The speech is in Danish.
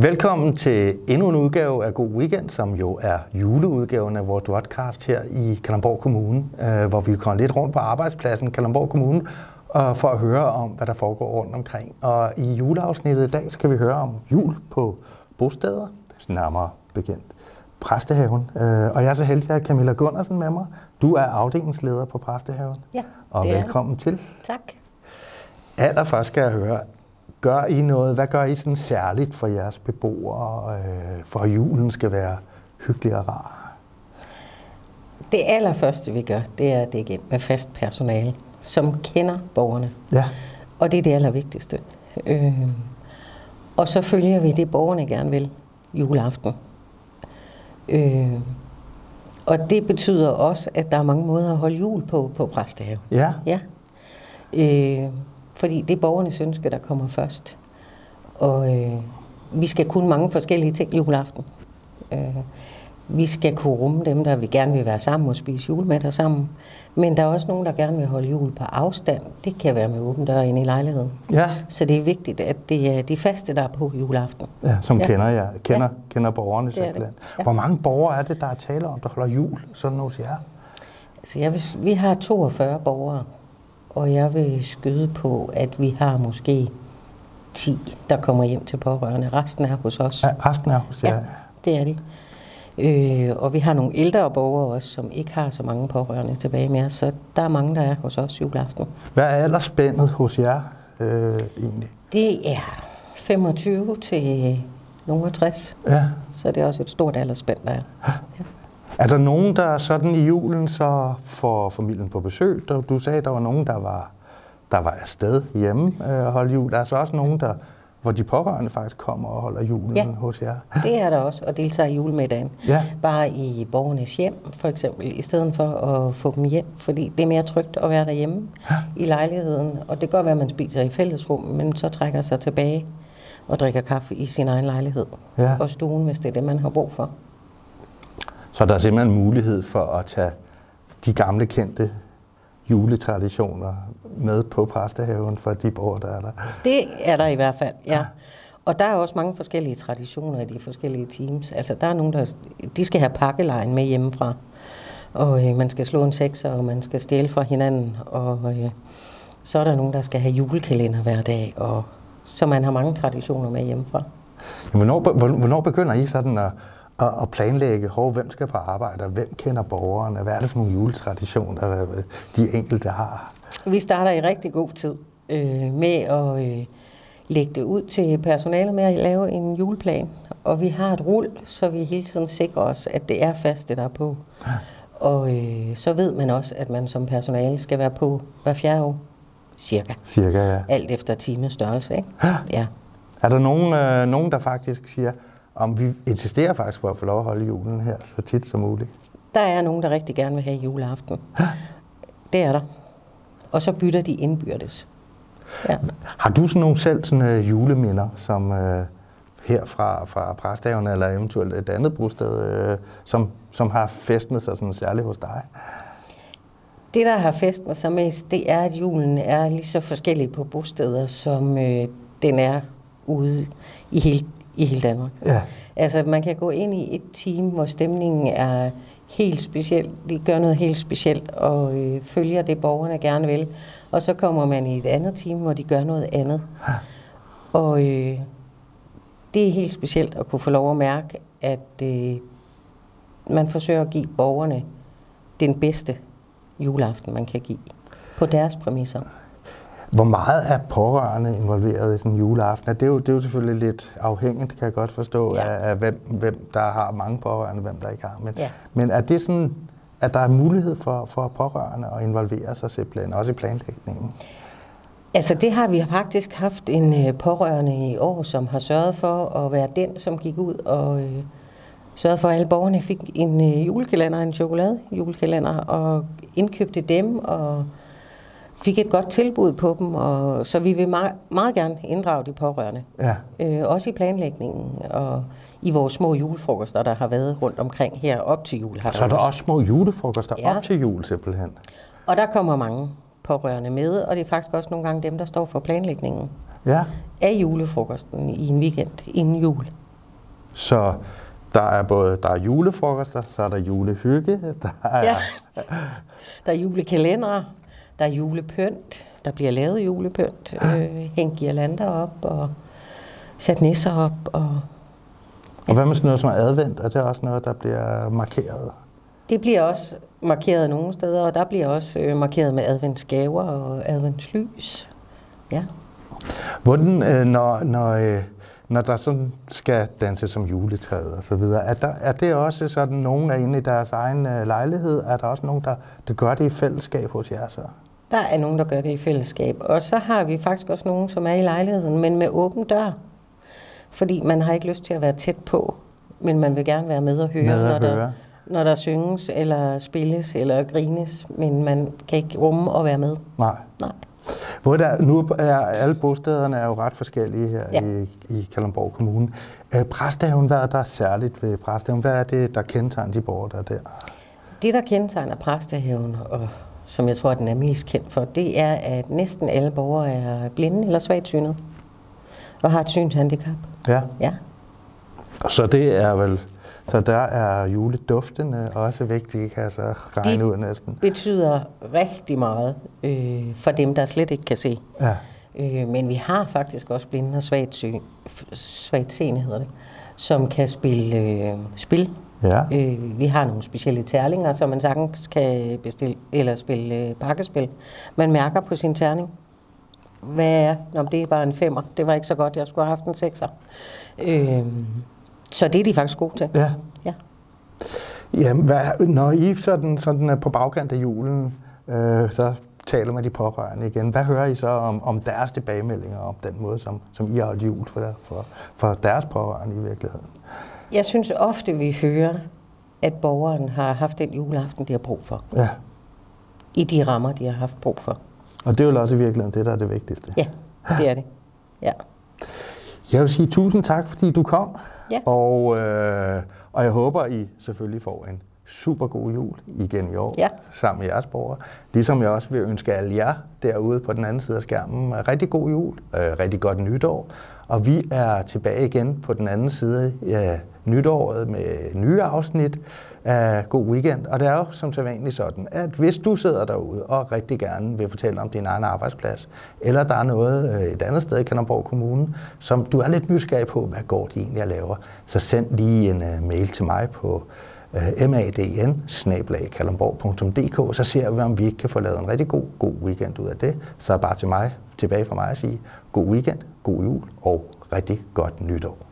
Velkommen til endnu en udgave af God Weekend, som jo er juleudgaven af vores podcast her i Kalamborg Kommune, øh, hvor vi kommer lidt rundt på arbejdspladsen Kalamborg Kommune øh, for at høre om, hvad der foregår rundt omkring. Og i juleafsnittet i dag skal vi høre om jul på bosteder, nærmere bekendt Præstehaven. Øh, og jeg er så heldig at have Camilla Gundersen med mig. Du er afdelingsleder på Præstehaven. Ja, Og er velkommen til. Tak. Allerførst skal jeg høre, gør I noget, hvad gør I sådan særligt for jeres beboere, øh, for at julen skal være hyggelig og rar? Det allerførste, vi gør, det er det igen med fast personale, som kender borgerne. Ja, Og det er det allervigtigste. Øh, og så følger vi det, borgerne gerne vil juleaften. Øh, og det betyder også, at der er mange måder at holde jul på på Præstehave. ja, Ja. Øh, fordi det er borgernes ønske, der kommer først. Og øh, vi skal kunne mange forskellige ting juleaften. Øh, vi skal kunne rumme dem, der vil gerne vil være sammen og spise julemiddag sammen. Men der er også nogen, der gerne vil holde jul på afstand. Det kan være med åben dør ind i lejligheden. ja, Så det er vigtigt, at det er de faste, der er på juleaften. ja som Ja. kender jer, kender, Ja. kender borgerne Det det. Ja. Hvor mange borgere er det, der er tale om, der holder jul sådan hos jer? Så jeg vil, vi har 42 borgere, og jeg vil skyde på, at vi har måske 10, der kommer hjem til pårørende. Resten er hos os. Ja, resten er hos jer. Ja, det er de. Øh, og vi har nogle ældre borgere også, som ikke har så mange pårørende tilbage mere, så der er mange, der er hos os juleaften. Hvad er aldersspændet hos jer øh, egentlig? Det er 25 til nogle 60, Ja. så det er også et stort aldersspænd, der er. Er der nogen, der sådan i julen så får familien på besøg? Du, sagde, der var nogen, der var, der var afsted hjemme øh, og holde jul. Der er så også nogen, der, hvor de pårørende faktisk kommer og holder julen Ja. hos jer. Det er der også, og deltager i julemiddagen. Ja. Bare i borgernes hjem, for eksempel, i stedet for at få dem hjem. Fordi det er mere trygt at være derhjemme i lejligheden. Og det kan godt være, at man spiser i fællesrum, men så trækker sig tilbage og drikker kaffe i sin egen lejlighed. Ja. Og stuen, hvis det er det, man har brug for. Så der er simpelthen mulighed for at tage de gamle kendte juletraditioner med på præstehaven for de borgere, der er der. Det er der i hvert fald, ja. Og der er også mange forskellige traditioner i de forskellige teams. Altså, der er nogen, der de skal have pakkelejen med hjemmefra. Og øh, man skal slå en sekser, og man skal stjæle fra hinanden. Og øh, så er der nogen, der skal have julekalender hver dag. Og så man har mange traditioner med hjemmefra. Hvornår hvornår begynder I sådan at, at, at planlægge, hvor hvem skal på arbejde, og hvem kender borgerne? Hvad er det for nogle juletraditioner, øh, de enkelte har? Vi starter i rigtig god tid øh, med at øh, lægge det ud til personalet med at lave en juleplan. Og vi har et rul, så vi hele tiden sikrer os, at det er faste, der er på. Og øh, så ved man også, at man som personale skal være på hver fjerde år, cirka. Cirka, ja. Alt efter times størrelse, ikke? Ja. Er der nogen, øh, nogen der faktisk siger, om vi insisterer faktisk på at få lov at holde julen her så tit som muligt? Der er nogen, der rigtig gerne vil have juleaften. Det er der. Og så bytter de indbyrdes. Ja. Har du sådan nogle selv sådan, øh, juleminder, som øh, her fra, fra Præstaven eller eventuelt et andet bosted, øh, som, som har festnet sig sådan særligt hos dig? Det, der har festen sig mest, det er, at julen er lige så forskellig på bosteder, som øh, den er ude i hele, i hele Danmark. Ja. Altså, man kan gå ind i et team, hvor stemningen er helt speciel. De gør noget helt specielt og øh, følger det, borgerne gerne vil. Og så kommer man i et andet team, hvor de gør noget andet. Og øh, det er helt specielt at kunne få lov at mærke, at øh, man forsøger at give borgerne den bedste juleaften, man kan give. På deres præmisser. Hvor meget er pårørende involveret i sådan en juleaften? Det er, jo, det er jo selvfølgelig lidt afhængigt, kan jeg godt forstå, Ja. af, af hvem, hvem der har mange pårørende, hvem der ikke har. Men, Ja. men er det sådan, at der er mulighed for, for pårørende at involvere sig simpelthen, også i planlægningen? Altså det har vi faktisk haft en øh, pårørende i år, som har sørget for at være den, som gik ud og øh, sørgede for, at alle borgerne fik en øh, julekalender, en chokolade julekalender, og indkøbte dem og fik et godt tilbud på dem. Og, så vi vil meget, meget gerne inddrage de pårørende. Ja. Øh, også i planlægningen og i vores små julefrokoster, der har været rundt omkring her op til jul. Har Så er der også små julefrokoster Ja. op til jul simpelthen. Og der kommer mange pårørende med, og det er faktisk også nogle gange dem, der står for planlægningen Ja. af julefrokosten i en weekend inden jul. Så der er både der er julefrokoster, så er der julehygge, der er, Ja. Der er julekalendere, der er julepynt, der bliver lavet julepynt, øh, hængt girlander op og sat nisser op. Og Og hvad med sådan noget som advent? Er det også noget, der bliver markeret? det bliver også markeret nogle steder, og der bliver også øh, markeret med adventsgaver og adventslys. Ja. Hvordan, øh, når, når, øh, når der sådan skal danse som juletræet og så videre, er, der, er det også sådan, nogen er inde i deres egen øh, lejlighed? Er der også nogen, der, der gør det i fællesskab hos jer så? Der er nogen, der gør det i fællesskab. Og så har vi faktisk også nogen, som er i lejligheden, men med åben dør. Fordi man har ikke lyst til at være tæt på, men man vil gerne være med og høre, Med når, Der, høre. når der synges, eller spilles, eller grines. Men man kan ikke rumme at være med. Nej. Nej. Hvor der, nu er alle bostederne er jo ret forskellige her Ja. i, i Kalundborg Kommune. Øh, præstehaven, hvad er der særligt ved præstehaven? Hvad er det, der kendetegner de borgere, der er der? Det, der kendetegner præstehaven, og som jeg tror, den er mest kendt for, det er, at næsten alle borgere er blinde eller svagt synet og har et synshandicap. Ja. Ja. Så det er vel, så der er juleduftene også vigtige, kan jeg så regne De- ud næsten. betyder rigtig meget øh, for dem, der slet ikke kan se. Ja. Øh, men vi har faktisk også blinde og svagt, sy- f- svagt seende, hedder det, som kan spille øh, spil. Ja. Øh, vi har nogle specielle terlinger, som man sagtens kan bestille, eller spille øh, pakkespil. Man mærker på sin terning, hvad er, Nå, det var en femmer, det var ikke så godt, jeg skulle have haft en sekser. Øh, så det er de faktisk gode til. Ja. Ja. Jamen, hvad, når I sådan, sådan er på bagkant af julen, øh, så taler med de pårørende igen. Hvad hører I så om, om deres tilbagemeldinger, om den måde, som, som I har holdt jul for, der, for, for deres pårørende i virkeligheden? Jeg synes ofte, vi hører, at borgeren har haft den juleaften, de har brug for. Ja. I de rammer, de har haft brug for. Og det er jo også i virkeligheden det, der er det vigtigste. Ja, det er det. Ja. Jeg vil sige tusind tak, fordi du kom. Ja. Og, øh, og jeg håber, I selvfølgelig får en super god jul igen i år, Ja. sammen med jeres borgere. Ligesom jeg også vil ønske alle jer derude på den anden side af skærmen rigtig god jul, øh, rigtig godt nytår. Og vi er tilbage igen på den anden side af nytåret med nye afsnit af God Weekend. Og det er jo som sædvanligt sådan, at hvis du sidder derude og rigtig gerne vil fortælle om din egen arbejdsplads, eller der er noget øh, et andet sted i Kalundborg Kommune, som du er lidt nysgerrig på, hvad går de egentlig at laver, så send lige en uh, mail til mig på Øh, uh, madn så ser vi, om vi ikke kan få lavet en rigtig god, god weekend ud af det. Så er bare til mig, tilbage fra mig at sige god weekend, god jul og rigtig godt nytår.